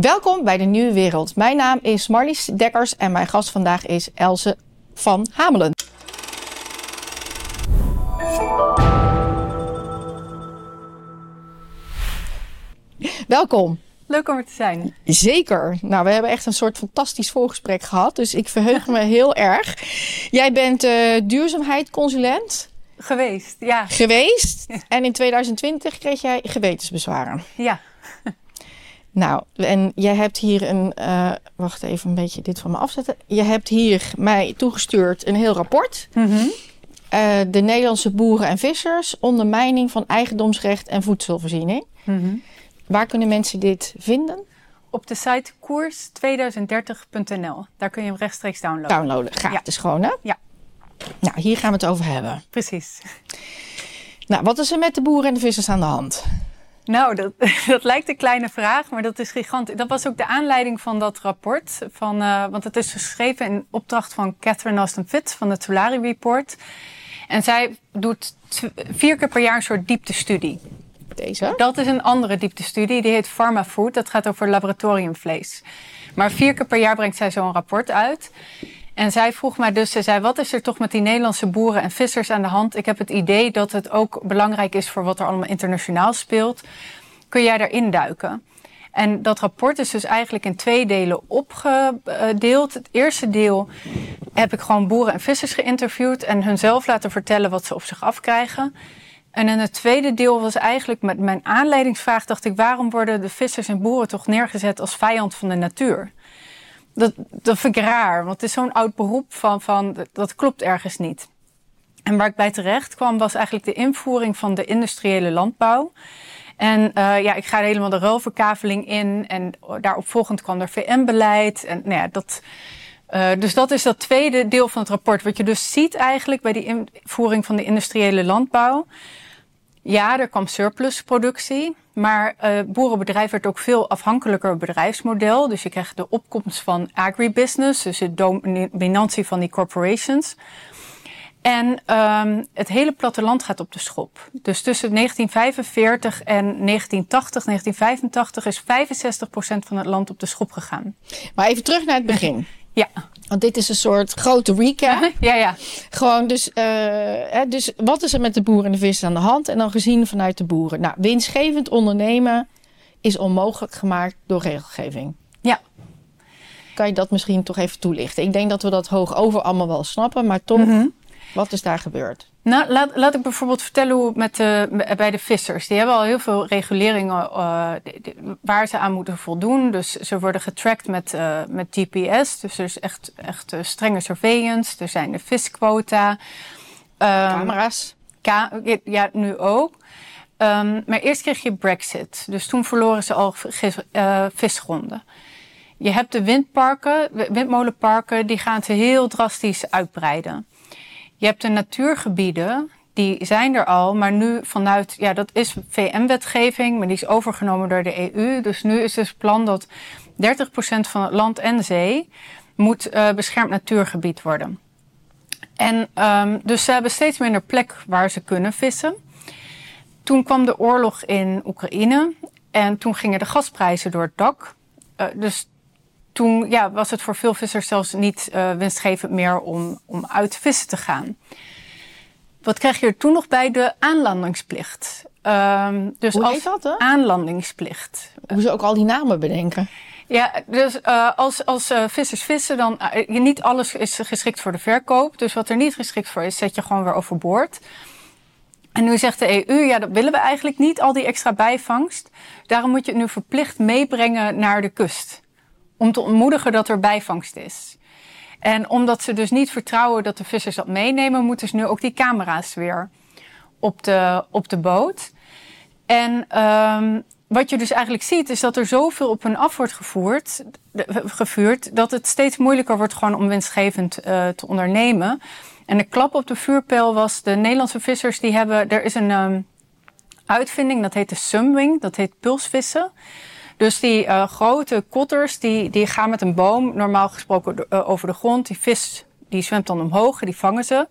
Welkom bij de Nieuwe Wereld. Mijn naam is Marlies Dekkers en mijn gast vandaag is Else van Hamelen. Welkom. Leuk om er te zijn. Zeker. Nou, we hebben echt een soort fantastisch voorgesprek gehad. Dus ik verheug me heel erg. Jij bent uh, duurzaamheidsconsulent. Geweest, ja. Geweest. En in 2020 kreeg jij gewetensbezwaren. Ja. Nou, en jij hebt hier een. Uh, wacht even een beetje dit van me afzetten. Je hebt hier mij toegestuurd een heel rapport. Mm -hmm. uh, de Nederlandse boeren en vissers. Ondermijning van eigendomsrecht en voedselvoorziening. Mm -hmm. Waar kunnen mensen dit vinden? Op de site koers2030.nl. Daar kun je hem rechtstreeks downloaden. Downloaden, gratis ja. gewoon hè? Ja. Nou, hier gaan we het over hebben. Precies. Nou, wat is er met de boeren en de vissers aan de hand? Nou, dat, dat lijkt een kleine vraag, maar dat is gigantisch. Dat was ook de aanleiding van dat rapport. Van, uh, want het is geschreven in opdracht van Catherine Austin Fitz van het Solari Report. En zij doet vier keer per jaar een soort dieptestudie. Deze? Dat is een andere dieptestudie, die heet Pharma Food. Dat gaat over laboratoriumvlees. Maar vier keer per jaar brengt zij zo'n rapport uit. En zij vroeg mij dus, ze zei, wat is er toch met die Nederlandse boeren en vissers aan de hand? Ik heb het idee dat het ook belangrijk is voor wat er allemaal internationaal speelt. Kun jij daarin duiken? En dat rapport is dus eigenlijk in twee delen opgedeeld. Het eerste deel heb ik gewoon boeren en vissers geïnterviewd en hun zelf laten vertellen wat ze op zich afkrijgen. En in het tweede deel was eigenlijk met mijn aanleidingsvraag dacht ik, waarom worden de vissers en boeren toch neergezet als vijand van de natuur? Dat, dat vind ik raar, want het is zo'n oud beroep van, van dat klopt ergens niet. En waar ik bij terecht kwam was eigenlijk de invoering van de industriële landbouw. En uh, ja, ik ga helemaal de ruilverkaveling in en daarop volgend kwam er VN-beleid. En nou ja, dat, uh, dus dat is dat tweede deel van het rapport. Wat je dus ziet eigenlijk bij die invoering van de industriële landbouw. Ja, er kwam surplusproductie. Maar uh, boerenbedrijf werd ook veel afhankelijker bedrijfsmodel. Dus je krijgt de opkomst van agribusiness, dus de dominantie van die corporations. En um, het hele platteland gaat op de schop. Dus tussen 1945 en 1980, 1985 is 65% van het land op de schop gegaan. Maar even terug naar het begin. Ja. Want dit is een soort grote recap. Ja, ja. Gewoon dus, uh, hè, dus wat is er met de boeren en de vissers aan de hand? En dan gezien vanuit de boeren. Nou, winstgevend ondernemen is onmogelijk gemaakt door regelgeving. Ja. Kan je dat misschien toch even toelichten? Ik denk dat we dat hoog over allemaal wel snappen, maar toch, mm -hmm. wat is daar gebeurd? Nou, laat, laat ik bijvoorbeeld vertellen hoe het met de, bij de vissers. Die hebben al heel veel reguleringen uh, waar ze aan moeten voldoen. Dus ze worden getracked met, uh, met GPS. Dus er is echt, echt uh, strenge surveillance. Er zijn de visquota. Um, Camera's. Ka ja, nu ook. Um, maar eerst kreeg je Brexit. Dus toen verloren ze al visgronden. Je hebt de windparken, windmolenparken, die gaan ze heel drastisch uitbreiden. Je hebt de natuurgebieden, die zijn er al, maar nu vanuit, ja, dat is VN-wetgeving, maar die is overgenomen door de EU. Dus nu is dus het plan dat 30% van het land en zee moet uh, beschermd natuurgebied worden. En um, dus ze hebben steeds minder plek waar ze kunnen vissen. Toen kwam de oorlog in Oekraïne en toen gingen de gasprijzen door het dak. Uh, dus toen ja, was het voor veel vissers zelfs niet uh, winstgevend meer om, om uit vissen te gaan. Wat krijg je er toen nog bij? De aanlandingsplicht. Um, dus Hoe als heet dat? Hè? Aanlandingsplicht. Hoe ze ook al die namen bedenken. Ja, dus uh, als, als uh, vissers vissen, dan niet alles is geschikt voor de verkoop. Dus wat er niet geschikt voor is, zet je gewoon weer overboord. En nu zegt de EU, ja, dat willen we eigenlijk niet, al die extra bijvangst. Daarom moet je het nu verplicht meebrengen naar de kust om te ontmoedigen dat er bijvangst is. En omdat ze dus niet vertrouwen dat de vissers dat meenemen, moeten ze nu ook die camera's weer op de, op de boot. En um, wat je dus eigenlijk ziet, is dat er zoveel op hun af wordt gevoerd, gevuurd, dat het steeds moeilijker wordt gewoon om winstgevend uh, te ondernemen. En de klap op de vuurpijl was, de Nederlandse vissers die hebben, er is een um, uitvinding, dat heet de Sumwing, dat heet pulsvissen. Dus die uh, grote kotters die, die gaan met een boom normaal gesproken uh, over de grond. Die vis die zwemt dan omhoog en die vangen ze.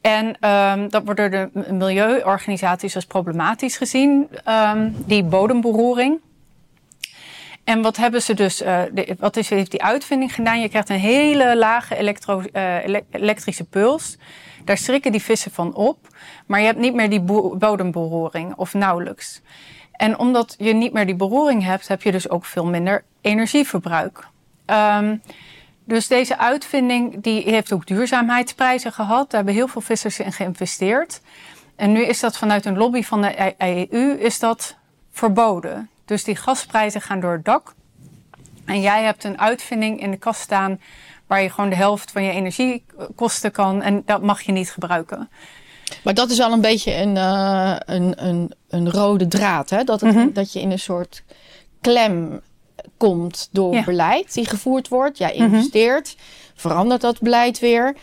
En um, dat wordt door de milieuorganisaties als problematisch gezien, um, die bodemberoering. En wat hebben ze dus, de, wat is, heeft die uitvinding gedaan? Je krijgt een hele lage elektro, elektrische puls. Daar schrikken die vissen van op. Maar je hebt niet meer die bodemberoering of nauwelijks. En omdat je niet meer die beroering hebt, heb je dus ook veel minder energieverbruik. Um, dus deze uitvinding die heeft ook duurzaamheidsprijzen gehad. Daar hebben heel veel vissers in geïnvesteerd. En nu is dat vanuit een lobby van de EU is dat verboden. Dus die gasprijzen gaan door het dak. En jij hebt een uitvinding in de kast staan waar je gewoon de helft van je energiekosten kan. En dat mag je niet gebruiken. Maar dat is al een beetje een, uh, een, een, een rode draad. Hè? Dat, het, mm -hmm. dat je in een soort klem komt door ja. beleid die gevoerd wordt. Jij investeert, mm -hmm. verandert dat beleid weer.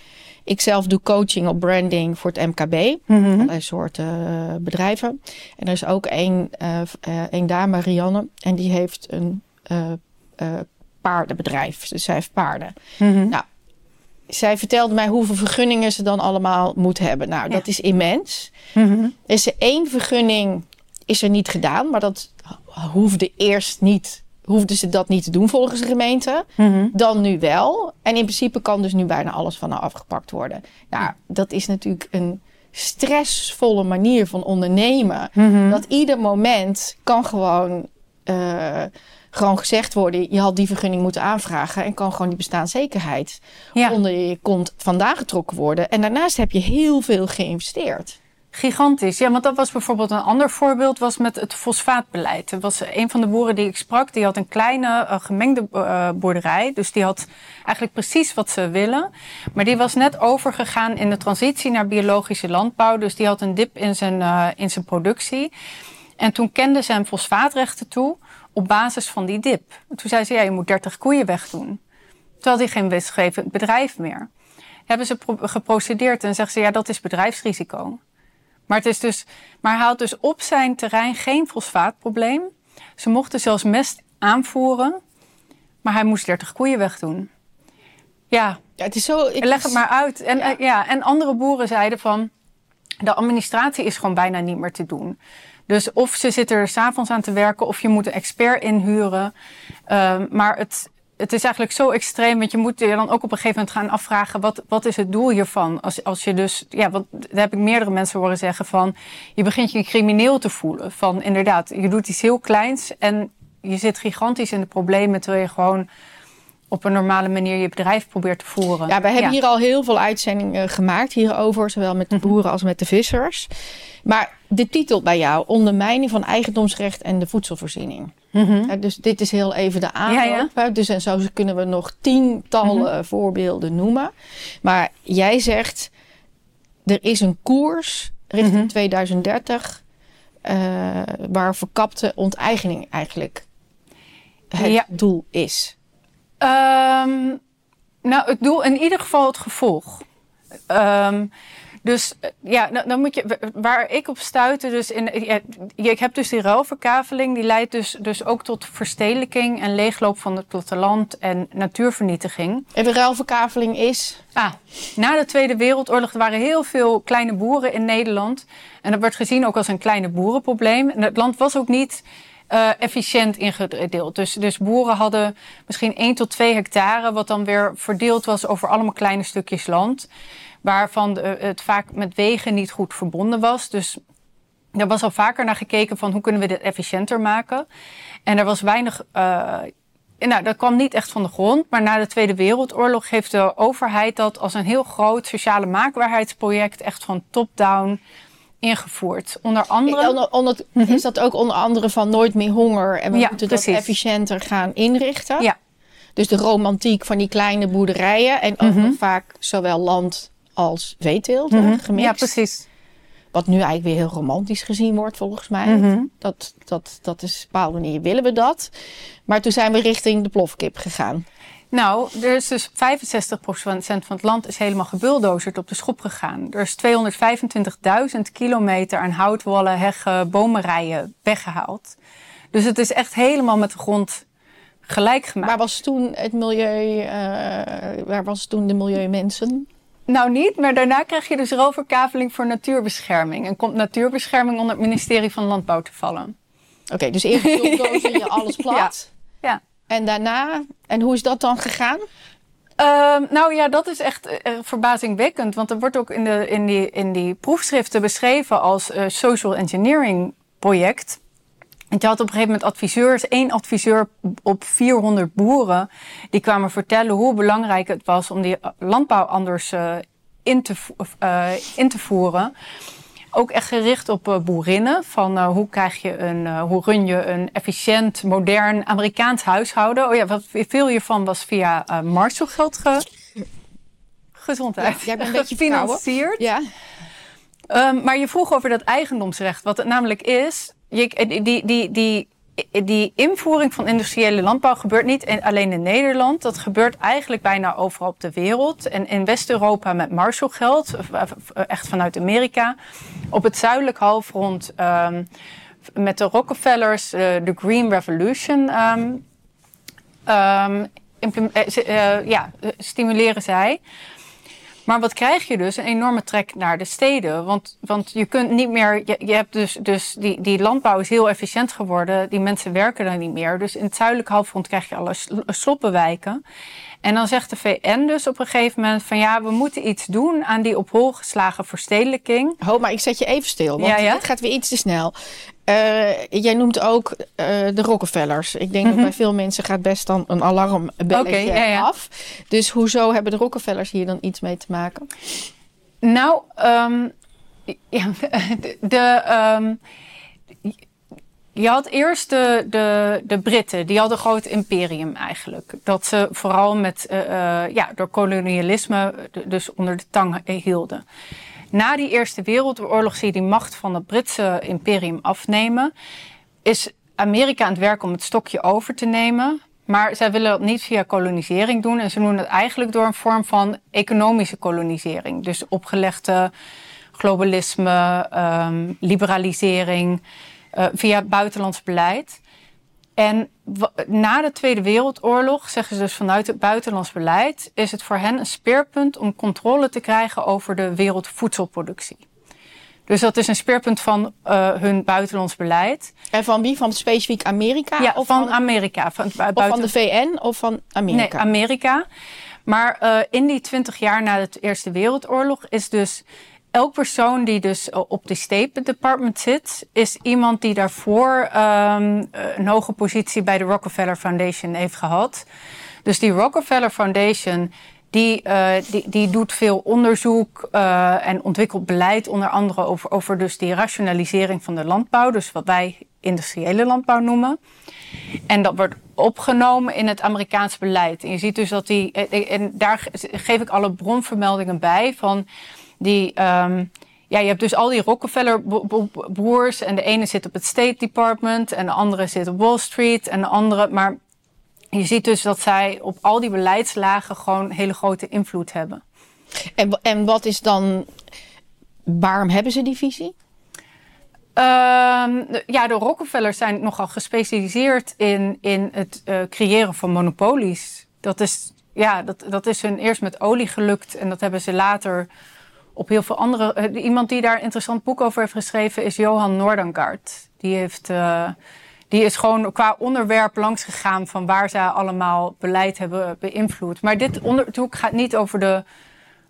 Ik zelf doe coaching op branding voor het MKB, mm -hmm. allerlei soorten uh, bedrijven. En er is ook één, uh, uh, één dame, Rianne, en die heeft een paardenbedrijf. Dus zij heeft paarden. -hmm. Nou, zij vertelde mij hoeveel vergunningen ze dan allemaal moet hebben. Nou, dat is immens. Mm Is er één vergunning is er niet gedaan, maar dat hoefde eerst niet hoefden ze dat niet te doen volgens de gemeente. Mm -hmm. Dan nu wel. En in principe kan dus nu bijna alles van haar afgepakt worden. Nou, dat is natuurlijk een stressvolle manier van ondernemen. Mm -hmm. Dat ieder moment kan gewoon, uh, gewoon gezegd worden... je had die vergunning moeten aanvragen... en kan gewoon die bestaanszekerheid ja. onder je kont vandaan getrokken worden. En daarnaast heb je heel veel geïnvesteerd. Gigantisch. Ja, want dat was bijvoorbeeld een ander voorbeeld was met het fosfaatbeleid. Er was een van de boeren die ik sprak, die had een kleine uh, gemengde uh, boerderij. Dus die had eigenlijk precies wat ze willen. Maar die was net overgegaan in de transitie naar biologische landbouw. Dus die had een dip in zijn, uh, in zijn productie. En toen kenden ze hem fosfaatrechten toe op basis van die dip. Toen zei ze, ja, je moet 30 koeien wegdoen. Toen had hij geen wetgevend bedrijf meer. Hebben ze geprocedeerd en zeggen ze, ja, dat is bedrijfsrisico. Maar, het is dus, maar hij had dus op zijn terrein geen fosfaatprobleem. Ze mochten zelfs mest aanvoeren, maar hij moest 30 koeien wegdoen. Ja, ja het is zo. Ik leg het maar uit. En, ja. Ja, en andere boeren zeiden van. De administratie is gewoon bijna niet meer te doen. Dus of ze zitten er s'avonds aan te werken, of je moet een expert inhuren. Uh, maar het, het is eigenlijk zo extreem, want je moet je dan ook op een gegeven moment gaan afvragen: wat, wat is het doel hiervan? Als, als je dus, ja, want daar heb ik meerdere mensen horen zeggen van: je begint je crimineel te voelen. Van inderdaad, je doet iets heel kleins en je zit gigantisch in de problemen terwijl je gewoon op een normale manier je bedrijf probeert te voeren. Ja, we hebben ja. hier al heel veel uitzendingen gemaakt hierover, zowel met de boeren als met de vissers. Maar de titel bij jou, ondermijning van eigendomsrecht en de voedselvoorziening. Ja, dus dit is heel even de aanloop. Ja, ja. Dus en zo kunnen we nog tientallen mm-hmm. voorbeelden noemen. Maar jij zegt, er is een koers richting mm-hmm. 2030... Uh, waar verkapte onteigening eigenlijk het doel is. Um, nou, het doel in ieder geval het gevolg. Um, dus ja, dan, dan, moet je, waar ik op stuitte, dus in, ja, ik heb dus die ruilverkaveling, die leidt dus, dus ook tot verstedelijking en leegloop van het platteland en natuurvernietiging. En de ruilverkaveling is? Ah, na de Tweede Wereldoorlog er waren heel veel kleine boeren in Nederland. En dat werd gezien ook als een kleine boerenprobleem. En het land was ook niet uh, efficiënt ingedeeld. Dus, dus boeren hadden misschien 1 tot 2 hectare, wat dan weer verdeeld was over allemaal kleine stukjes land waarvan de, het vaak met wegen niet goed verbonden was. Dus er was al vaker naar gekeken van hoe kunnen we dit efficiënter maken. En er was weinig. Uh, nou, dat kwam niet echt van de grond. Maar na de Tweede Wereldoorlog heeft de overheid dat als een heel groot sociale maakbaarheidsproject echt van top-down ingevoerd. Onder andere. Onder, onder, mm-hmm. Is dat ook onder andere van nooit meer honger en we ja, moeten precies. dat efficiënter gaan inrichten? Ja. Dus de romantiek van die kleine boerderijen en ook mm-hmm. vaak zowel land als veeteelt gemixt. Ja, precies. Wat nu eigenlijk weer heel romantisch gezien wordt, volgens mij. Mm-hmm. Dat, dat, dat is bepaalde manier willen we dat. Maar toen zijn we richting de plofkip gegaan. Nou, er is dus 65% van het land is helemaal gebuldozerd op de schop gegaan. Er is 225.000 kilometer aan houtwallen, heggen, bomenrijen weggehaald. Dus het is echt helemaal met de grond gelijk gemaakt. Waar was toen het milieu, uh, waar was toen de milieumensen? Nou niet, maar daarna krijg je dus roverkaveling voor natuurbescherming. En komt natuurbescherming onder het ministerie van Landbouw te vallen. Oké, okay, dus eerst je alles plat. ja. En daarna, en hoe is dat dan gegaan? Ehm, nou ja, dat is echt uh, verbazingwekkend. Want er wordt ook in, de, in, die, in die proefschriften beschreven als uh, social engineering project. En je had op een gegeven moment adviseurs, één adviseur op 400 boeren, die kwamen vertellen hoe belangrijk het was om die landbouw anders uh, in, te, in te voeren ook echt gericht op uh, boerinnen. Van uh, hoe krijg je een, hoe run je een efficiënt, modern Amerikaans huishouden. Oh ja, wat veel hiervan was via Marshallgeld ge... gezondheid. Ja, jij bent een beetje gefinancierd. Ja. Um, maar je vroeg over dat eigendomsrecht. Wat het namelijk is, je, die, die, die, die die invoering van industriële landbouw gebeurt niet alleen in Nederland. Dat gebeurt eigenlijk bijna overal op de wereld. En in West-Europa met Marshallgeld, echt vanuit Amerika. Op het zuidelijk halfrond um, met de Rockefellers, uh, de Green Revolution. Um, uh, ja, stimuleren zij. Maar wat krijg je dus? Een enorme trek naar de steden. Want, want je kunt niet meer. Je, hebt dus, dus die, die landbouw is heel efficiënt geworden. Die mensen werken daar niet meer. Dus in het zuidelijk halfrond krijg je alle sloppenwijken. En dan zegt de VN dus op een gegeven moment van ja, we moeten iets doen aan die op hol geslagen verstedelijking. Ho, maar ik zet je even stil, want ja, ja? het gaat weer iets te snel. Uh, jij noemt ook uh, de Rockefellers. Ik denk mm -hmm. dat Mhm. bij veel mensen gaat best dan een alarmbelletje okay, ja, ja. af. Dus hoezo hebben de Rockefellers hier dan iets mee te maken? Nou, um, ja, de, de um, je had eerst de, de, de Britten, die hadden een groot imperium eigenlijk. Dat ze vooral met, uh, uh, ja, door kolonialisme dus onder de tang hielden. Na die Eerste Wereldoorlog zie je die macht van het Britse imperium afnemen. Is Amerika aan het werk om het stokje over te nemen. Maar zij willen dat niet via kolonisering doen. En ze doen het eigenlijk door een vorm van economische kolonisering. Dus opgelegde globalisme, um, liberalisering, uh, via buitenlands beleid. En na de Tweede Wereldoorlog, zeggen ze dus vanuit het buitenlands beleid, is het voor hen een speerpunt om controle te krijgen over de wereldvoedselproductie. Dus dat is een speerpunt van uh, hun buitenlands beleid. En van wie? Van specifiek Amerika? Ja, of van, van Amerika. Van, buiten... Of van de VN of van Amerika? Nee, Amerika. Maar uh, in die twintig jaar na de Eerste Wereldoorlog is dus elk persoon die dus op de State Department zit, is iemand die daarvoor um, een hoge positie bij de Rockefeller Foundation heeft gehad. Dus die Rockefeller Foundation, die, uh, die, die doet veel onderzoek en ontwikkelt beleid, onder andere over, over dus die rationalisering van de landbouw, dus wat wij industriële landbouw noemen. En dat wordt opgenomen in het Amerikaans beleid. En je ziet dus dat die, en daar geef ik alle bronvermeldingen bij van die, um, ja, je hebt dus al die Rockefeller broers en de ene zit op het State Department en de andere zit op Wall Street en de andere, maar je ziet dus dat zij op al die beleidslagen gewoon hele grote invloed hebben. En, en wat is dan, waarom hebben ze die visie? Um, ja, de Rockefellers zijn nogal gespecialiseerd in, in het uh, creëren van monopolies. Dat is, ja, dat, dat is hun eerst met olie gelukt en dat hebben ze later op heel veel andere. Uh, iemand die daar een interessant boek over heeft geschreven is Johan Nordengaard. Die, heeft, uh, die is gewoon qua onderwerp langs gegaan van waar zij allemaal beleid hebben beïnvloed. Maar dit onderzoek gaat niet over de,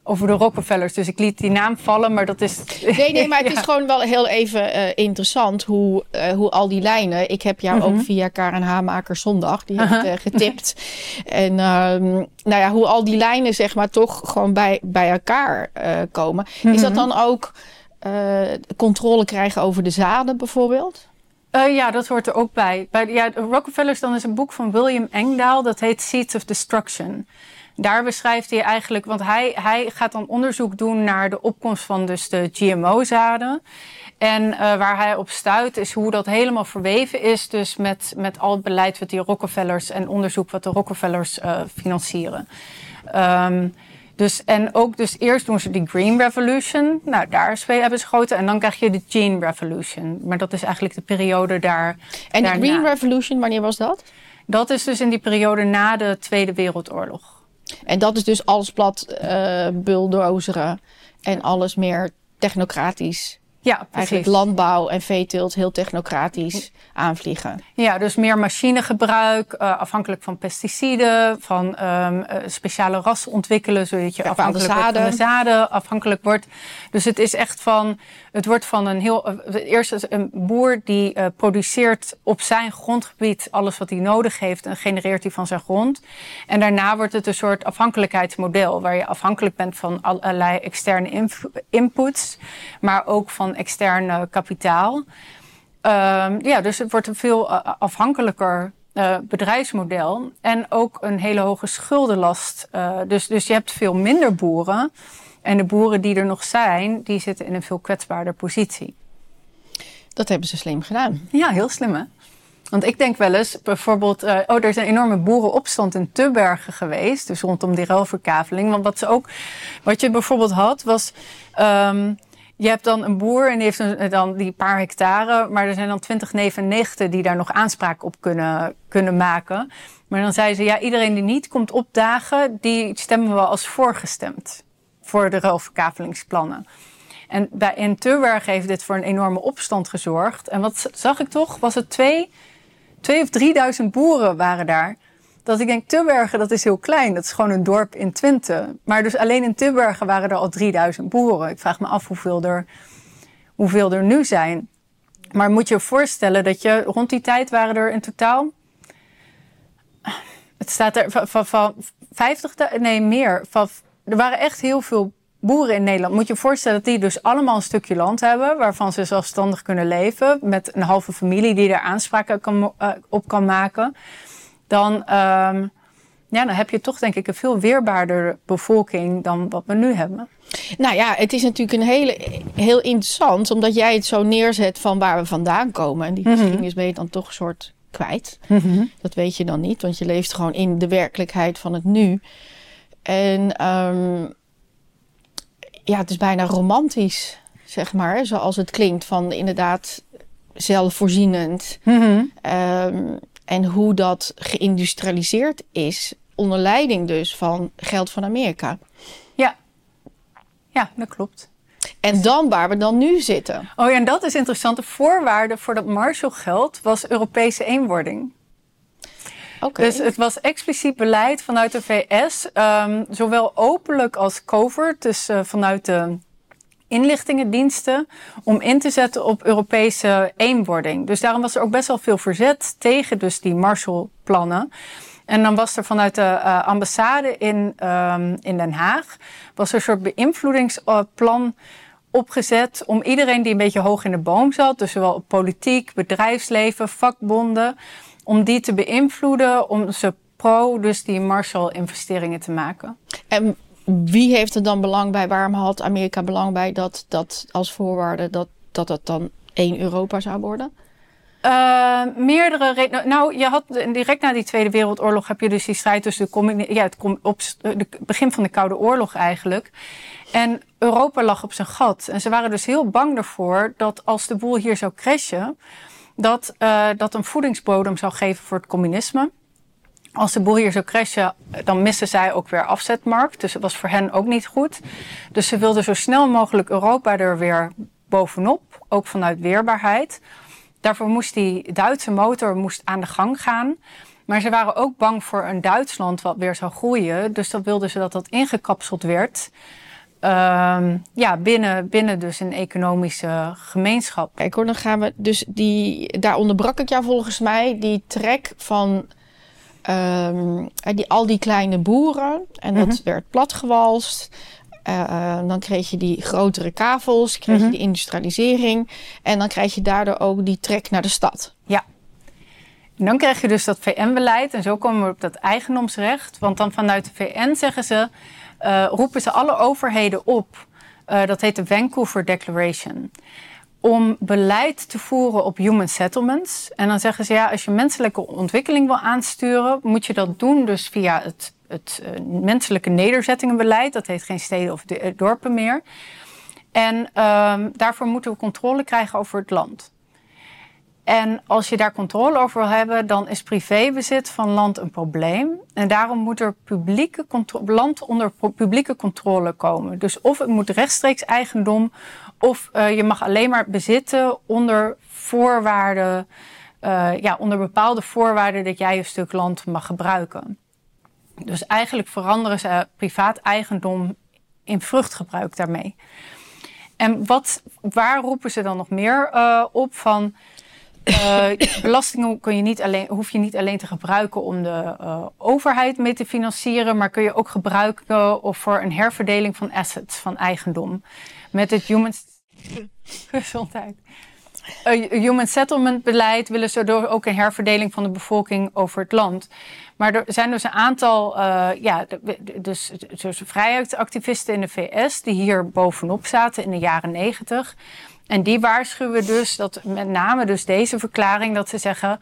over de Rockefellers. Dus ik liet die naam vallen, maar dat is. Nee, nee, maar het ja. is gewoon wel heel even uh, interessant hoe, uh, hoe al die lijnen. Ik heb jou mm -hmm. ook via Karen Hamaker zondag, die heeft uh, getipt. en uh, nou ja, hoe al die lijnen, zeg maar, toch gewoon bij, bij elkaar komen. Mm -hmm. Is dat dan ook controle krijgen over de zaden bijvoorbeeld? Uh, ja, dat hoort er ook bij. bij ja, Rockefellers dan is een boek van William Engdahl, dat heet Seeds of Destruction. Daar beschrijft hij eigenlijk, want hij, hij gaat dan onderzoek doen naar de opkomst van dus de GMO-zaden. En uh, waar hij op stuit is hoe dat helemaal verweven is dus met, met al het beleid wat die Rockefellers en onderzoek wat de Rockefellers uh, financieren. Um, dus, en ook dus eerst doen ze die Green Revolution. Nou, daar hebben ze geschoten. En dan krijg je de Gene Revolution. Maar dat is eigenlijk de periode daar. En de Green Revolution, wanneer was dat? Dat is dus in die periode na de Tweede Wereldoorlog. En dat is dus alles plat uh, bulldozeren en alles meer technocratisch Ja, Eigenlijk landbouw en veeteelt heel technocratisch aanvliegen. Ja, dus meer machinegebruik, uh, afhankelijk van pesticiden, van um, speciale rassen ontwikkelen, zodat je afhankelijk zaden. van de zaden afhankelijk wordt. Dus het is echt van, het wordt van een heel, uh, eerst een boer die uh, produceert op zijn grondgebied alles wat hij nodig heeft en genereert hij van zijn grond. En daarna wordt het een soort afhankelijkheidsmodel, waar je afhankelijk bent van allerlei externe inputs, maar ook van externe kapitaal. Um, ja, dus het wordt een veel uh, afhankelijker uh, bedrijfsmodel. En ook een hele hoge schuldenlast. Uh, dus, dus je hebt veel minder boeren. En de boeren die er nog zijn, die zitten in een veel kwetsbaarder positie. Dat hebben ze slim gedaan. Ja, heel slim hè. Want ik denk wel eens, bijvoorbeeld, uh, oh, er is een enorme boerenopstand in Tubbergen geweest, dus rondom die ruilverkaveling. Want wat ze ook, wat je bijvoorbeeld had, was um, je hebt dan een boer en die heeft een, dan die paar hectare, maar er zijn dan twintig neven en nichten die daar nog aanspraak op kunnen, kunnen maken. Maar dan zei ze, ja, iedereen die niet komt opdagen, die stemmen we als voorgestemd voor de ruilverkavelingsplannen. En bij in heeft dit voor een enorme opstand gezorgd. En wat zag ik toch? Was het twee, twee of drieduizend boeren waren daar dat ik denk, Tubbergen, dat is heel klein. Dat is gewoon een dorp in Twente. Maar dus alleen in Tubbergen waren er al 3000 boeren. Ik vraag me af hoeveel er, hoeveel er nu zijn. Maar moet je je voorstellen dat je rond die tijd waren er in totaal. Het staat er van, van, van 50, nee meer. Van, er waren echt heel veel boeren in Nederland. Moet je je voorstellen dat die dus allemaal een stukje land hebben. waarvan ze zelfstandig kunnen leven. Met een halve familie die daar aanspraak kan, uh, op kan maken dan, um, ja, dan heb je toch denk ik een veel weerbaarder bevolking dan wat we nu hebben. Nou ja, het is natuurlijk een hele, heel interessant, omdat jij het zo neerzet van waar we vandaan komen. En die mm geschiedenis ben je dan toch een soort kwijt. Mm Dat weet je dan niet, want je leeft gewoon in de werkelijkheid van het nu. En um, ja, het is bijna romantisch, zeg maar, zoals het klinkt van inderdaad zelfvoorzienend. Mm -hmm. um, en hoe dat geïndustrialiseerd is, onder leiding dus van geld van Amerika. Ja, ja dat klopt. En dan waar we dan nu zitten. Oh ja, en dat is interessant. De voorwaarde voor dat Marshallgeld was Europese eenwording. Okay. Dus het was expliciet beleid vanuit de VS, um, ehm, zowel openlijk als covert, dus uh, vanuit de inlichtingendiensten om in te zetten op Europese eenwording. Dus daarom was er ook best wel veel verzet tegen dus die Marshallplannen. En dan was er vanuit de uh, ambassade in, um, in Den Haag was er een soort beïnvloedingsplan opgezet om iedereen die een beetje hoog in de boom zat, dus zowel politiek, bedrijfsleven, vakbonden, om die te beïnvloeden om ze pro dus die Marshall-investeringen te maken. En wie heeft er dan belang bij? Waarom had Amerika belang bij dat, dat als voorwaarde dat, dat het dan één Europa zou worden? Uh, meerdere redenen. Nou, je had direct na die Tweede Wereldoorlog heb je dus die strijd tussen de, ja, het op het begin van de Koude Oorlog eigenlijk. En Europa lag op zijn gat. En ze waren dus heel bang ervoor dat als de boel hier zou crashen, dat uh, dat een voedingsbodem zou geven voor het communisme als de boel hier zou crashen, dan missen zij ook weer afzetmarkt. Dus het was voor hen ook niet goed. Dus ze wilden zo snel mogelijk Europa er weer bovenop, ook vanuit weerbaarheid. Daarvoor moest die Duitse motor moest aan de gang gaan. Maar ze waren ook bang voor een Duitsland wat weer zou groeien. Dus dan wilden ze dat dat ingekapseld werd. Um, ja, binnen, binnen dus een economische gemeenschap. Kijk hoor, dan gaan we dus die, daar onderbrak ik jou volgens mij, die trek van Um, die, al die kleine boeren. En dat mhm. werd platgewalst. Uh, dan kreeg je die grotere kavels, kreeg je mhm. die industrialisering. En dan krijg je daardoor ook die trek naar de stad. Ja. En dan krijg je dus dat VN-beleid. En zo komen we op dat eigendomsrecht. Want dan vanuit de VN zeggen ze, uh, roepen ze alle overheden op. Dat heet de Vancouver Declaration om beleid te voeren op human settlements. En dan zeggen ze ja, als je menselijke ontwikkeling wil aansturen, moet je dat doen dus via het, het uh, menselijke nederzettingenbeleid. Dat heet geen steden of eh, dorpen meer. En um, daarvoor moeten we controle krijgen over het land. En als je daar controle over wil hebben, dan is privébezit van land een probleem. En daarom moet er publieke land onder publieke controle komen. Dus of het moet rechtstreeks eigendom, of uh, je mag alleen maar bezitten onder voorwaarden, uh, ja, onder bepaalde voorwaarden dat jij een stuk land mag gebruiken. Dus eigenlijk veranderen ze privaat eigendom in vruchtgebruik daarmee. En wat, waar roepen ze dan nog meer uh, op van uh, belastingen kun je niet alleen, hoef je niet alleen te gebruiken om de uh, overheid mee te financieren, maar kun je ook gebruiken of voor een herverdeling van assets, van eigendom. Met het human, gezondheid. Human settlement beleid willen ze door ook een herverdeling van de bevolking over het land. Maar er zijn dus een aantal uh, ja, dus, dus vrijheidsactivisten in de VS die hier bovenop zaten in de jaren negentig. En die waarschuwen dus dat met name dus deze verklaring dat ze zeggen: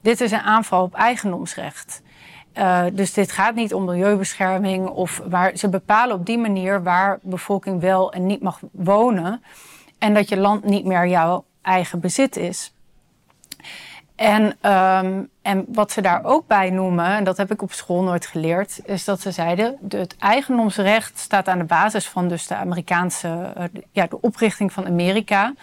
dit is een aanval op eigendomsrecht. Uh, dus dit gaat niet om milieubescherming of waar ze bepalen op die manier waar bevolking wel en niet mag wonen en dat je land niet meer jouw eigen bezit is. En, um, en wat ze daar ook bij noemen, en dat heb ik op school nooit geleerd, is dat ze zeiden: het eigendomsrecht staat aan de basis van dus de Amerikaanse, uh, ja, de oprichting van Amerika.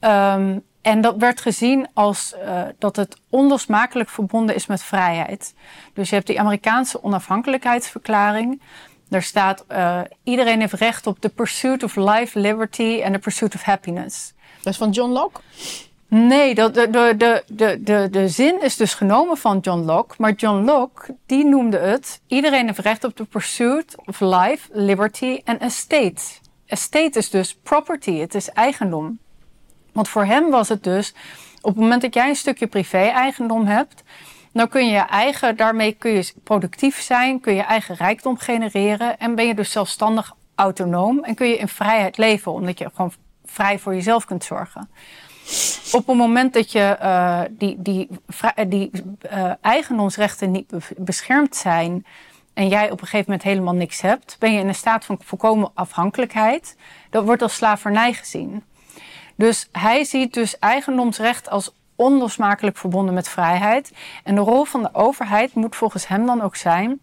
Um, en dat werd gezien als uh, dat het onlosmakelijk verbonden is met vrijheid. Dus je hebt die Amerikaanse onafhankelijkheidsverklaring. Daar staat: uh, iedereen heeft recht op the pursuit of life, liberty and the pursuit of happiness. Dat is van John Locke? Nee, de, de, de, de, de, de zin is dus genomen van John Locke. Maar John Locke, die noemde het... iedereen heeft recht op de pursuit of life, liberty en estate. Estate is dus property, het is eigendom. Want voor hem was het dus... op het moment dat jij een stukje privé-eigendom hebt... dan kun je eigen... daarmee kun je productief zijn, kun je eigen rijkdom genereren... en ben je dus zelfstandig autonoom... en kun je in vrijheid leven, omdat je gewoon vrij voor jezelf kunt zorgen op het moment dat je uh, die, die, die uh, eigendomsrechten niet beschermd zijn en jij op een gegeven moment helemaal niks hebt, ben je in een staat van volkomen afhankelijkheid. Dat wordt als slavernij gezien. Dus hij ziet dus eigendomsrecht als onlosmakelijk verbonden met vrijheid. En de rol van de overheid moet volgens hem dan ook zijn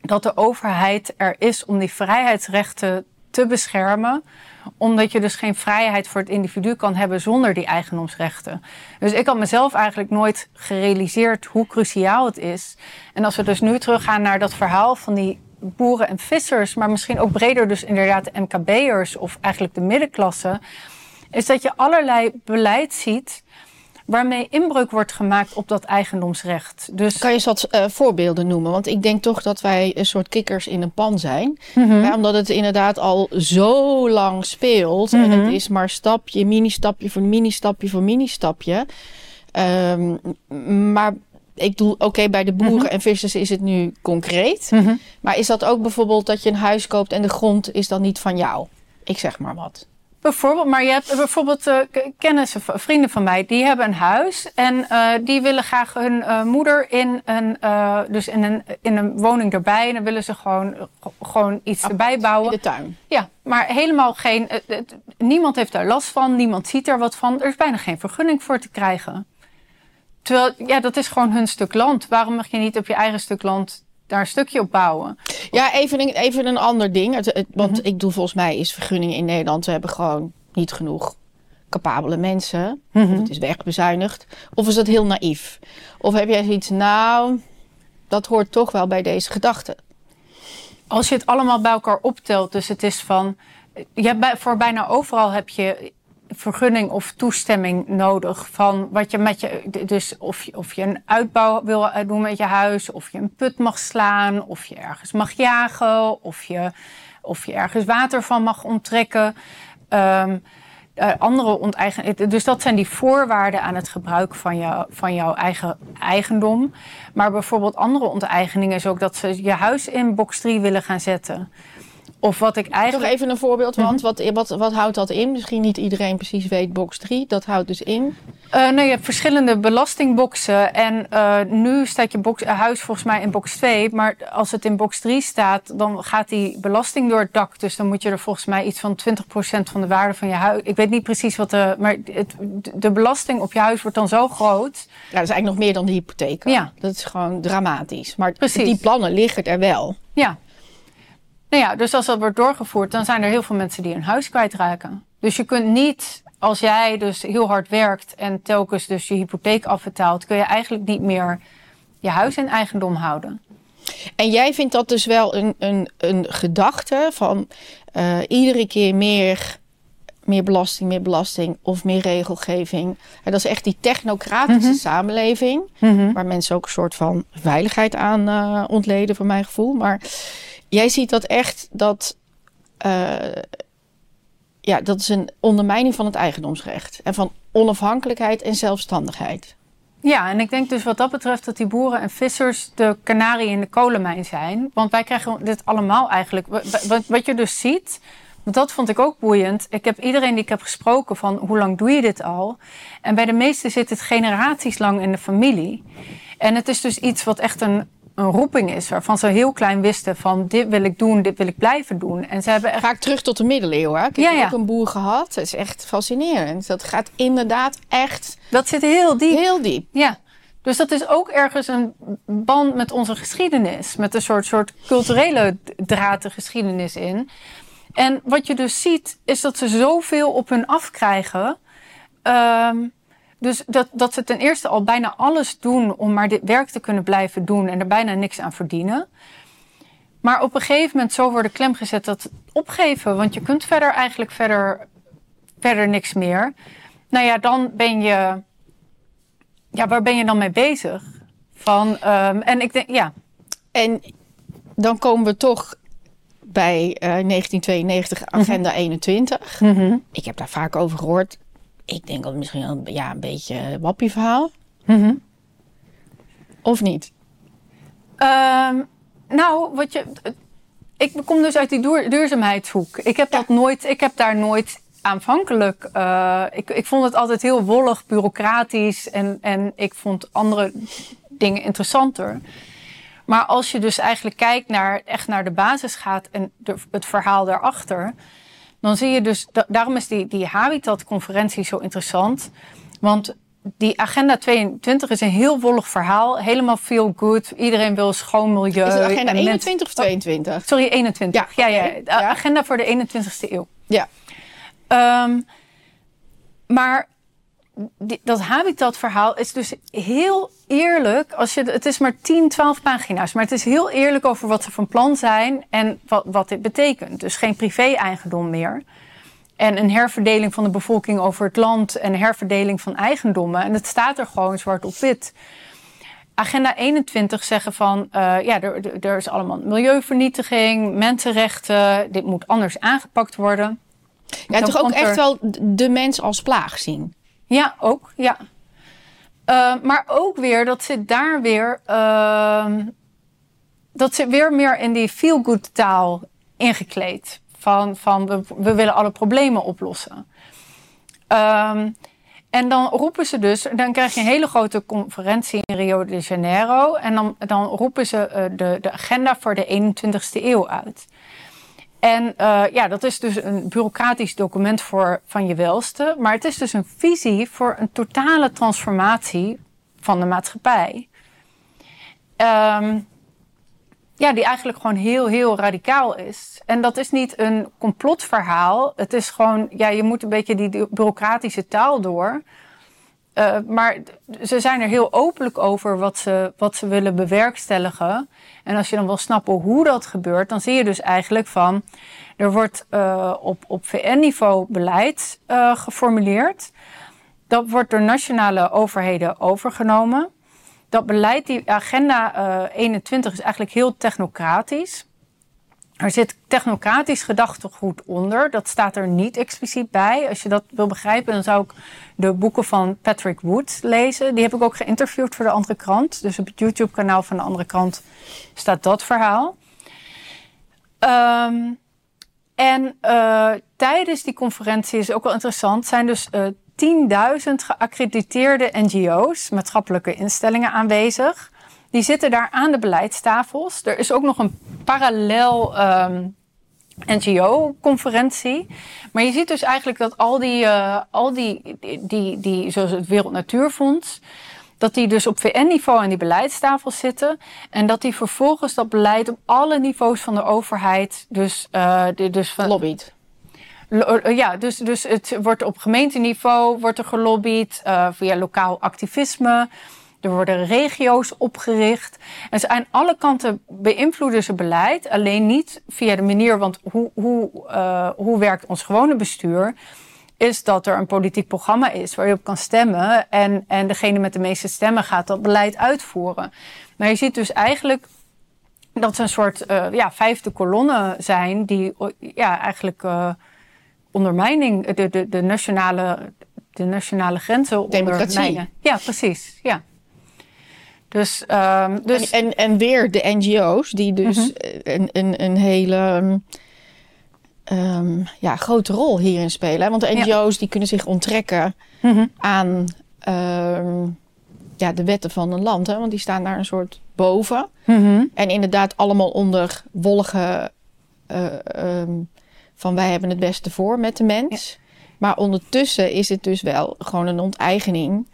dat de overheid er is om die vrijheidsrechten te beschermen omdat je dus geen vrijheid voor het individu kan hebben zonder die eigendomsrechten. Dus ik had mezelf eigenlijk nooit gerealiseerd hoe cruciaal het is. En als we dus nu teruggaan naar dat verhaal van die boeren en vissers, maar misschien ook breder dus inderdaad de MKB'ers of eigenlijk de middenklasse, is dat je allerlei beleid ziet waarmee inbreuk wordt gemaakt op dat eigendomsrecht. Dus... Kan je eens wat uh, voorbeelden noemen? Want ik denk toch dat wij een soort kikkers in een pan zijn. Mm ja, omdat het inderdaad al zo lang speelt. Mm -hmm. En het mhm. is maar stapje, mini-stapje voor mini-stapje voor mini-stapje. Um, maar ik doe, oké, okay, bij de boeren mm -hmm. en vissers is het nu concreet. Maar is dat ook bijvoorbeeld dat je een huis koopt en de grond is dan niet van jou? Ik zeg maar wat. Bijvoorbeeld, maar je hebt bijvoorbeeld uh, kennissen, vrienden van mij, die hebben een huis en uh, die willen graag hun uh, moeder in een, dus in een, in een woning erbij. En dan willen ze gewoon, gewoon iets Apart, erbij bouwen. In de tuin. Ja, maar helemaal geen, niemand heeft daar last van, niemand ziet er wat van. Er is bijna geen vergunning voor te krijgen. Terwijl, ja, dat is gewoon hun stuk land. Waarom mag je niet op je eigen stuk land daar een stukje op bouwen. Ja, even een, even een ander ding. Het, want mhm. ik doe volgens mij is vergunningen in Nederland. We hebben gewoon niet genoeg capabele mensen. Of mhm. het is wegbezuinigd. Of is dat heel naïef? Of heb jij zoiets, nou, dat hoort toch wel bij deze gedachte. Als je het allemaal bij elkaar optelt, dus het is van. Je hebt voor bijna overal heb je vergunning of toestemming nodig van wat je met je. Dus of je, of je een uitbouw wil doen met je huis, of je een put mag slaan, of je ergens mag jagen, of je, of je ergens water van mag onttrekken. Um, uh, andere onteigen. Dus dat zijn die voorwaarden aan het gebruik van, jou, van jouw eigen eigendom. Maar bijvoorbeeld andere onteigeningen is ook dat ze je huis in box 3 willen gaan zetten. Of wat ik eigenlijk... Nog even een voorbeeld, want wat, wat, wat houdt dat in? Misschien niet iedereen precies weet box 3. Dat houdt dus in... Uh, nou, je hebt verschillende belastingboxen. En uh, nu staat je box, uh, huis volgens mij in box 2. Maar als het in box 3 staat, dan gaat die belasting door het dak. Dus dan moet je er volgens mij iets van 20% van de waarde van je huis. Ik weet niet precies wat de. Maar het, de belasting op je huis wordt dan zo groot. Ja, dat is eigenlijk nog meer dan de hypotheek. Ja. Dat is gewoon dramatisch. Maar precies. die plannen liggen er wel. Ja. Nou ja, dus als dat wordt doorgevoerd, dan zijn er heel veel mensen die hun huis kwijtraken. Dus je kunt niet als jij dus heel hard werkt en telkens dus je hypotheek afbetaalt, kun je eigenlijk niet meer je huis in eigendom houden. En jij vindt dat dus wel een, een, een gedachte van uh, iedere keer meer, meer belasting, meer belasting of meer regelgeving. En dat is echt die technocratische mm -hmm. samenleving, mm -hmm. waar mensen ook een soort van veiligheid aan uh, ontleden, voor mijn gevoel. Maar jij ziet dat echt dat. Uh, ja, dat is een ondermijning van het eigendomsrecht. En van onafhankelijkheid en zelfstandigheid. Ja, en ik denk dus wat dat betreft dat die boeren en vissers de kanarie in de kolenmijn zijn. Want wij krijgen dit allemaal eigenlijk. Wat, je dus ziet, dat vond ik ook boeiend. Ik heb iedereen die ik heb gesproken van hoe lang doe je dit al? En bij de meesten zit het generaties lang in de familie. En het is dus iets wat echt een een roeping is. Waarvan ze heel klein wisten van dit wil ik doen, dit wil ik blijven doen. En ze hebben echt... Terug tot de middeleeuwen. Ik heb ook een boer gehad. Dat is echt fascinerend. Dat gaat inderdaad echt... Dat zit heel diep. Heel diep. Ja. Dus dat is ook ergens een band met onze geschiedenis. Met een soort, soort culturele draad de geschiedenis in. En wat je dus ziet, is dat ze zoveel op hun afkrijgen. Um, dus dat, dat ze ten eerste al bijna alles doen om maar dit werk te kunnen blijven doen en er bijna niks aan verdienen. Maar op een gegeven moment zo worden klem gezet dat opgeven, want je kunt verder eigenlijk verder, verder niks meer. Nou ja, dan ben je. Ja, waar ben je dan mee bezig? Van, um, en ik denk, ja. En dan komen we toch bij uh, 1992, Agenda mm 21. Mm -hmm. Ik heb daar vaak over gehoord ik denk dat misschien een, ja, een beetje wappie verhaal. Mm -hmm. Of niet? Um, nou, wat je. Ik kom dus uit die duurzaamheidshoek. Ik heb dat nooit. Ik heb daar nooit aanvankelijk. Uh, ik, ik vond het altijd heel wollig, bureaucratisch. En, en ik vond andere dingen interessanter. Maar als je dus eigenlijk kijkt naar echt naar de basis gaat en de, het verhaal daarachter dan zie je dus, daarom is die, die Habitat-conferentie zo interessant. Want die Agenda 22 is een heel wollig verhaal. Helemaal feel good. Iedereen wil schoon milieu. Is het Agenda 21 of 22? sorry, 21. Ja, ja, ja. De Agenda voor de 21ste eeuw. Ja. Um, maar dat habitatverhaal is dus heel eerlijk. Als je, het is maar 10, 12 pagina's. Maar het is heel eerlijk over wat ze van plan zijn en wat, wat dit betekent. Dus geen privé-eigendom meer. En een herverdeling van de bevolking over het land en herverdeling van eigendommen. En het staat er gewoon zwart op wit. Agenda 21 zeggen van uh, ja, er, er is allemaal milieuvernietiging, mensenrechten. Dit moet anders aangepakt worden. Ja, toch ook echt wel de mens als plaag zien. Ja, ook. Ja. Uh, maar ook weer, dat zit daar weer. Uh, dat zit weer meer in die feel-good taal ingekleed. Van, van we, we willen alle problemen oplossen. Um, en dan roepen ze dus, dan krijg je een hele grote conferentie in Rio de Janeiro. En dan, dan roepen ze uh, de, de agenda voor de 21ste eeuw uit. En uh, ja, dat is dus een bureaucratisch document voor van je welste. Maar het is dus een visie voor een totale transformatie van de maatschappij. Um, ja, die eigenlijk gewoon heel, heel radicaal is. En dat is niet een complotverhaal. Het is gewoon, ja, je moet een beetje die bureaucratische taal door. Uh, maar ze zijn er heel openlijk over wat ze, wat ze willen bewerkstelligen. En als je dan wil snappen hoe dat gebeurt, dan zie je dus eigenlijk van... er wordt uh, op, op VN-niveau beleid uh, geformuleerd. Dat wordt door nationale overheden overgenomen. Dat beleid, die agenda 21, is eigenlijk heel technocratisch. Er zit technocratisch gedachtegoed onder. Dat staat er niet expliciet bij. Als je dat wil begrijpen, dan zou ik de boeken van Patrick Wood lezen. Die heb ik ook geïnterviewd voor de andere krant. Dus op het YouTube-kanaal van de andere krant staat dat verhaal. Um, En uh, tijdens die conferentie is ook wel interessant, zijn dus uh, 10.000 geaccrediteerde NGO's, maatschappelijke instellingen aanwezig. Die zitten daar aan de beleidstafels. Er is ook nog een parallel um, NGO-conferentie. Maar je ziet dus eigenlijk dat al die, uh, al die, die, die, die, zoals het Wereld Natuurfonds, dat die dus op VN-niveau aan die beleidstafels zitten. En dat die vervolgens dat beleid op alle niveaus van de overheid, dus, uh, dus van. Lobbyt. Ja, dus, dus het wordt op gemeenteniveau wordt er gelobbyd uh, via lokaal activisme. Er worden regio's opgericht. En ze aan alle kanten beïnvloeden ze beleid. Alleen niet via de manier, want hoe, hoe, uh, hoe werkt ons gewone bestuur? Is dat er een politiek programma is waar je op kan stemmen. En, en degene met de meeste stemmen gaat dat beleid uitvoeren. Maar je ziet dus eigenlijk dat ze een soort uh, ja, vijfde kolonne zijn die ja, eigenlijk uh, ondermijning, de, de, de, nationale, de nationale grenzen Democratie. ondermijnen. Ja, precies. Ja. Dus, um, dus... En, en, en, weer de NGO's, die dus mm -hmm. een, een, een hele um, ja, grote rol hierin spelen. Want de NGO's ja. die kunnen zich onttrekken mm -hmm. aan um, ja, de wetten van een land. Hè? Want die staan daar een soort boven. Mm -hmm. En inderdaad allemaal onder wollige uh, van wij hebben het beste voor met de mens. Ja. Maar ondertussen is het dus wel gewoon een onteigening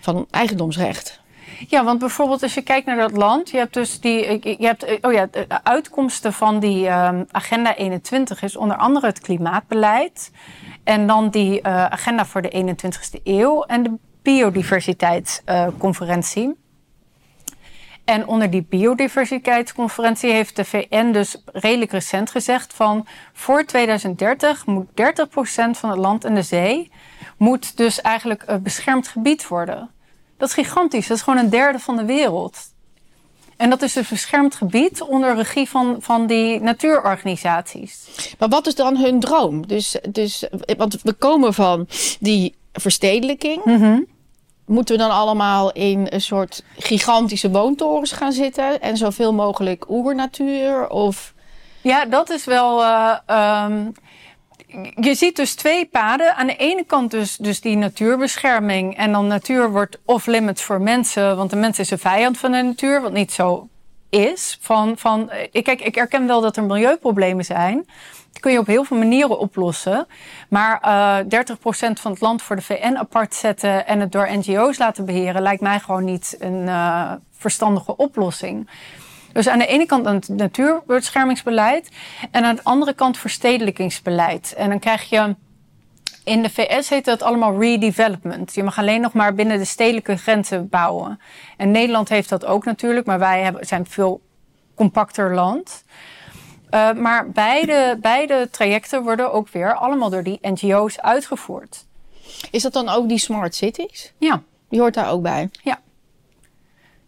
van eigendomsrecht. Ja, want bijvoorbeeld als je kijkt naar dat land, je hebt dus die, je hebt, oh ja, de uitkomsten van die um, agenda 21 is onder andere het klimaatbeleid en dan die uh, agenda voor de 21ste eeuw en de biodiversiteitsconferentie. En onder die biodiversiteitsconferentie heeft de VN dus redelijk recent gezegd van voor 2030 moet 30% van het land en de zee moet dus eigenlijk een beschermd gebied worden. Dat is gigantisch. Dat is gewoon een derde van de wereld. En dat is een beschermd gebied onder regie van, van die natuurorganisaties. Maar wat is dan hun droom? Dus, dus, want we komen van die verstedelijking. Mm -hmm. Moeten we dan allemaal in een soort gigantische woontorens gaan zitten en zoveel mogelijk oernatuur? Of... Ja, dat is wel. Uh, um, je ziet dus twee paden. Aan de ene kant dus, dus die natuurbescherming. En dan natuur wordt off-limits voor mensen. Want de mens is een vijand van de natuur. Wat niet zo is. Van, van, ik, kijk, ik erken wel dat er milieuproblemen zijn. Die kun je op heel veel manieren oplossen. Maar uh, 30% van het land voor de VN apart zetten en het door NGO's laten beheren, lijkt mij gewoon niet een uh, verstandige oplossing. Dus aan de ene kant een natuurbeschermingsbeleid en aan de andere kant verstedelijkingsbeleid. En dan krijg je. In de VS heet dat allemaal redevelopment. Je mag alleen nog maar binnen de stedelijke grenzen bouwen. En Nederland heeft dat ook natuurlijk, maar wij hebben, zijn veel compacter land. Uh, maar beide, beide trajecten worden ook weer allemaal door die NGO's uitgevoerd. Is dat dan ook die smart cities? Ja. Die hoort daar ook bij? Ja.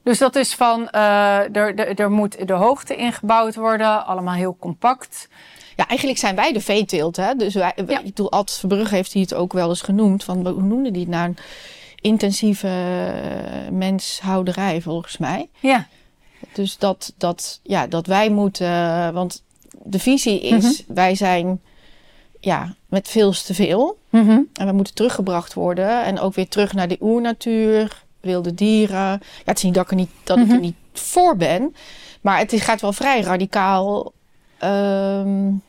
Dus dat is van, uh, er, er moet de hoogte ingebouwd worden, allemaal heel compact. Ja, eigenlijk zijn wij de veeteelt. Hè? Dus wij, ja. ik bedoel, Ad Verbrugge heeft hij het ook wel eens genoemd. Van, hoe noemde die het nou? Een intensieve menshouderij, volgens mij. Ja. Dus dat, dat, ja, dat wij moeten... Want de visie is, mm -hmm. wij zijn ja, met veel te veel. Mm -hmm. En we moeten teruggebracht worden. En ook weer terug naar de oernatuur wilde dieren. Ja, het is niet dat ik er niet, dat mm -hmm. ik er niet voor ben. Maar het gaat wel vrij radicaal. Um...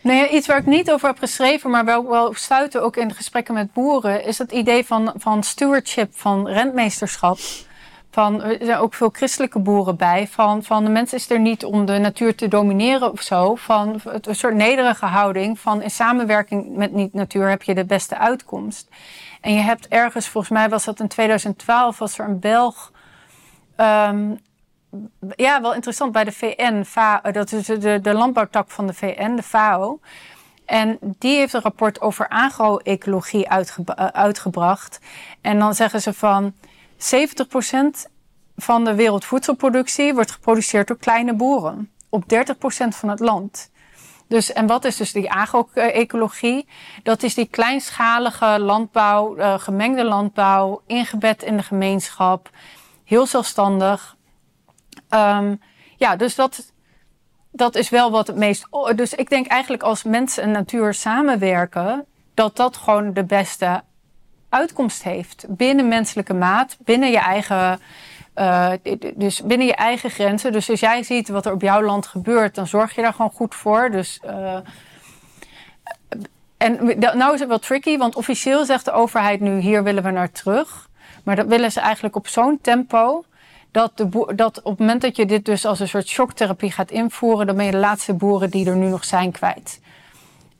Nee, nou iets waar ik niet over heb geschreven, maar wel, wel stuiten ook in gesprekken met boeren, is het idee van, van stewardship, van rentmeesterschap. Van, er zijn ook veel christelijke boeren bij. Van, van de mens is er niet om de natuur te domineren of zo. Van een soort nederige houding. Van in samenwerking met die natuur heb je de beste uitkomst. En je hebt ergens, volgens mij was dat in 2012, was er een Belg. Um, ja, wel interessant bij de VN. Dat is de, de landbouwtak van de VN, de FAO. En die heeft een rapport over agro-ecologie uitge uitgebracht. En dan zeggen ze van 70% van de wereldvoedselproductie wordt geproduceerd door kleine boeren. Op 30% van het land. Dus, en wat is dus die agro-ecologie? Dat is die kleinschalige landbouw, uh, gemengde landbouw, ingebed in de gemeenschap, heel zelfstandig. Um, ja, dus dat, dat is wel wat het meest. Dus ik denk eigenlijk als mensen en natuur samenwerken, dat dat gewoon de beste uitkomst heeft. Binnen menselijke maat, binnen je eigen. Uh, dus binnen je eigen grenzen. Dus als jij ziet wat er op jouw land gebeurt, dan zorg je daar gewoon goed voor. Dus. Uh, en nou is het wel tricky, want officieel zegt de overheid nu: hier willen we naar terug. Maar dat willen ze eigenlijk op zo'n tempo dat, de dat op het moment dat je dit dus als een soort shocktherapie gaat invoeren, dan ben je de laatste boeren die er nu nog zijn kwijt.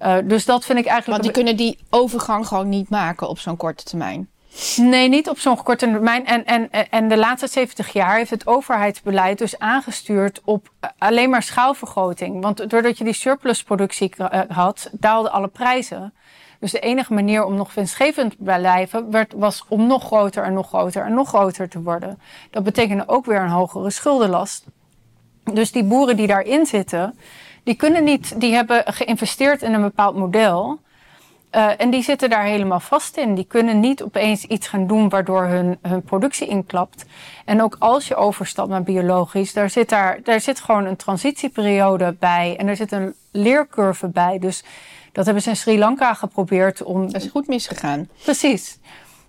Uh, dus dat vind ik eigenlijk. Want die kunnen die overgang gewoon niet maken op zo'n korte termijn. Nee, niet op zo'n korte termijn. En, en, en de laatste 70 jaar heeft het overheidsbeleid dus aangestuurd op alleen maar schaalvergroting. Want doordat je die surplusproductie eh, had, daalden alle prijzen. Dus de enige manier om nog winstgevend te blijven werd, was om nog groter en nog groter en nog groter te worden. Dat betekende ook weer een hogere schuldenlast. Dus die boeren die daarin zitten, die kunnen niet, die hebben geïnvesteerd in een bepaald model. Uh, en die zitten daar helemaal vast in. Die kunnen niet opeens iets gaan doen waardoor hun, hun productie inklapt. En ook als je overstapt naar biologisch, daar zit, daar, daar zit gewoon een transitieperiode bij. En er zit een leercurve bij. Dus dat hebben ze in Sri Lanka geprobeerd om. Dat is goed misgegaan. Precies.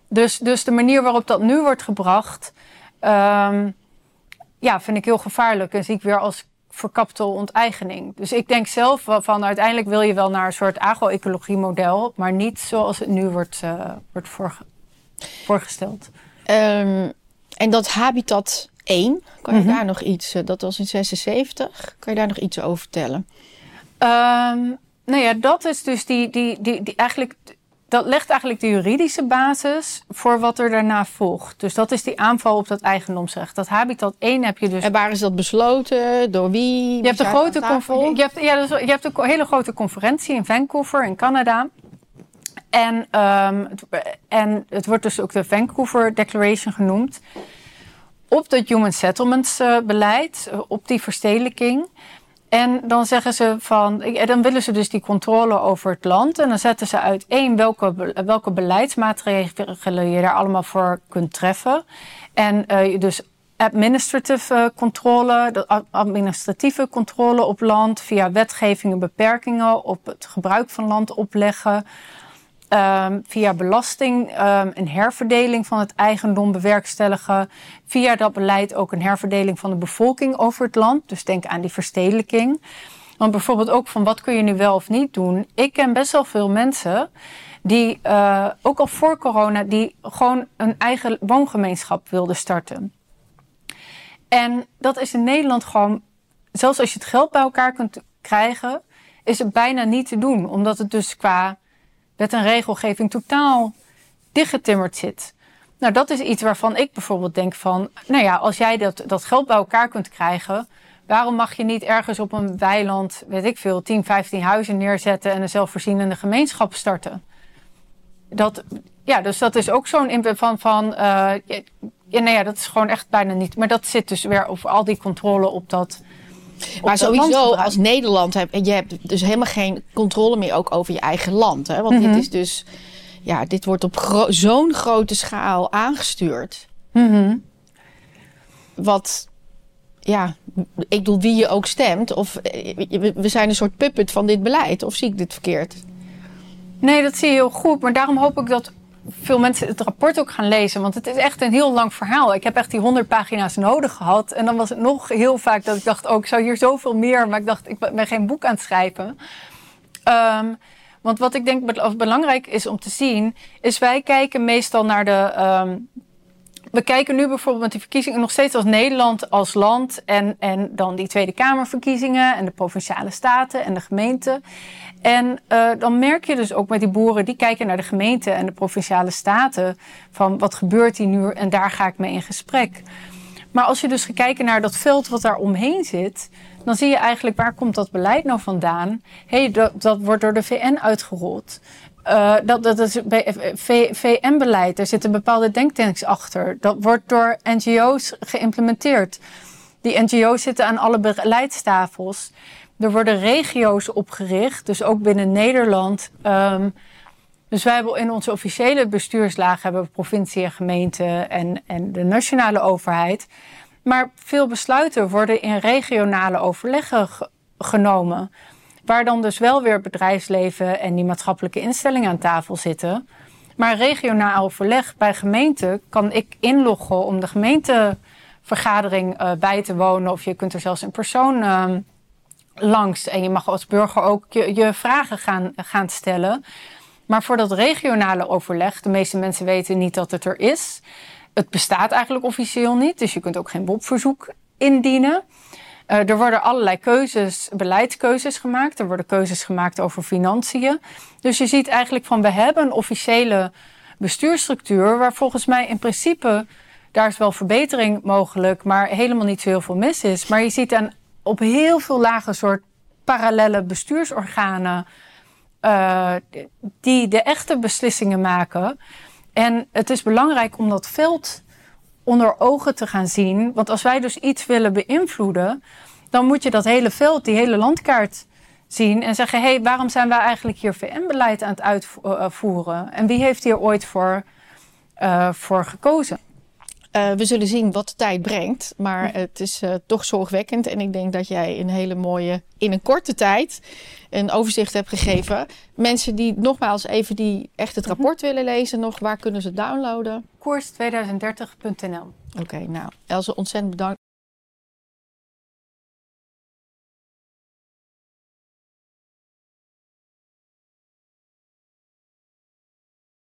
Dus, dus de manier waarop dat nu wordt gebracht, um, ja, vind ik heel gevaarlijk. En zie ik weer als verkapte onteigening. Dus ik denk zelf van uiteindelijk wil je wel naar een soort agro-ecologie model, maar niet zoals het nu wordt, uh, wordt voorge voorgesteld. Um, en dat habitat 1, kan je mm -hmm. daar nog iets, uh, dat was in 76, kan je daar nog iets over vertellen? Um, nou ja, dat is dus die, die, die, die eigenlijk. Dat legt eigenlijk de juridische basis voor wat er daarna volgt. Dus dat is die aanval op dat eigendomsrecht. Dat habitat 1 heb je dus. En waar is dat besloten? Door wie? Je hebt een grote je hebt, ja, dus, je hebt een hele grote conferentie in Vancouver in Canada. En, um, en het wordt dus ook de Vancouver Declaration genoemd. Op dat Human Settlements uh, beleid, uh, op die verstedelijking. En dan zeggen ze van, dan willen ze dus die controle over het land. En dan zetten ze uit één welke, welke beleidsmaatregelen je daar allemaal voor kunt treffen. En uh, dus administrative controle, administratieve controle op land, via wetgevingen, beperkingen op het gebruik van land opleggen. Um, via belasting um, een herverdeling van het eigendom bewerkstelligen. Via dat beleid ook een herverdeling van de bevolking over het land. Dus denk aan die verstedelijking. Want bijvoorbeeld ook van wat kun je nu wel of niet doen. Ik ken best wel veel mensen die, uh, ook al voor corona, die gewoon een eigen woongemeenschap wilden starten. En dat is in Nederland gewoon, zelfs als je het geld bij elkaar kunt krijgen, is het bijna niet te doen. Omdat het dus qua wet en regelgeving totaal dichtgetimmerd zit. Nou, dat is iets waarvan ik bijvoorbeeld denk van, nou ja, als jij dat, dat geld bij elkaar kunt krijgen, waarom mag je niet ergens op een weiland, weet ik veel, 10, 15 huizen neerzetten en een zelfvoorzienende gemeenschap starten? Dat, ja, dus dat is ook zo'n input van, van uh, ja, nou ja, dat is gewoon echt bijna niet. Maar dat zit dus weer over al die controle op dat maar sowieso, als Nederland heb je hebt dus helemaal geen controle meer ook over je eigen land. Hè? Want dit Mhm. is dus, ja, dit wordt op gro zo'n grote schaal aangestuurd. Mhm. Wat, ja, ik bedoel, wie je ook stemt. Of eh, we zijn een soort puppet van dit beleid. Of zie ik dit verkeerd? Nee, dat zie je heel goed. Maar daarom hoop ik dat veel mensen het rapport ook gaan lezen. Want het is echt een heel lang verhaal. Ik heb echt die 100 pagina's nodig gehad. En dan was het nog heel vaak dat ik dacht: oh, ik zou hier zoveel meer. Maar ik dacht: ik ben geen boek aan het schrijven. Ehm, want wat ik denk be- belangrijk is om te zien, is wij kijken meestal naar de. ehm, we kijken nu bijvoorbeeld met die verkiezingen nog steeds als Nederland als land. En, en dan die Tweede Kamerverkiezingen en de provinciale staten en de gemeenten. En uh, dan merk je dus ook met die boeren, die kijken naar de gemeente en de provinciale staten. Van wat gebeurt hier nu en daar ga ik mee in gesprek. Maar als je dus gaat kijken naar dat veld wat daar omheen zit, dan zie je eigenlijk waar komt dat beleid nou vandaan? Hey, dat, dat wordt door de VN uitgerold. Uh, dat, dat is VN-beleid. Er zitten bepaalde denktanks achter. Dat wordt door NGO's geïmplementeerd. Die NGO's zitten aan alle beleidstafels. Er worden regio's opgericht, dus ook binnen Nederland. Um, dus wij hebben in onze officiële bestuurslagen hebben we provincie en gemeente en, en de nationale overheid. Maar veel besluiten worden in regionale overleggen genomen. Waar dan dus wel weer bedrijfsleven en die maatschappelijke instellingen aan tafel zitten. Maar regionaal overleg bij gemeente kan ik inloggen om de gemeentevergadering uh, bij te wonen. Of je kunt er zelfs in persoon uh, langs. En je mag als burger ook je, je vragen gaan, gaan stellen. Maar voor dat regionale overleg, de meeste mensen weten niet dat het er is. Het bestaat eigenlijk officieel niet, dus je kunt ook geen WOP-verzoek indienen. Uh, er worden allerlei keuzes, beleidskeuzes gemaakt. Er worden keuzes gemaakt over financiën. Dus je ziet eigenlijk van we hebben een officiële bestuursstructuur waar volgens mij in principe daar is wel verbetering mogelijk, maar helemaal niet zo heel veel mis is. Maar je ziet dan op heel veel lagen soort parallele bestuursorganen uh, die de echte beslissingen maken. En het is belangrijk om dat veld onder ogen te gaan zien. Want als wij dus iets willen beïnvloeden, dan moet je dat hele veld, die hele landkaart zien en zeggen: hé, hey, waarom zijn wij eigenlijk hier VN-beleid aan het uitvoeren? En wie heeft hier ooit voor, uh, voor gekozen? Uh, we zullen zien wat de tijd brengt. Maar het is uh, toch zorgwekkend. En ik denk dat jij een hele mooie, in een korte tijd, een overzicht hebt gegeven. Mensen die nogmaals even die echt het rapport willen lezen, nog waar kunnen ze downloaden? Koers2030.nl. Oké, okay, nou, Else, ontzettend bedankt.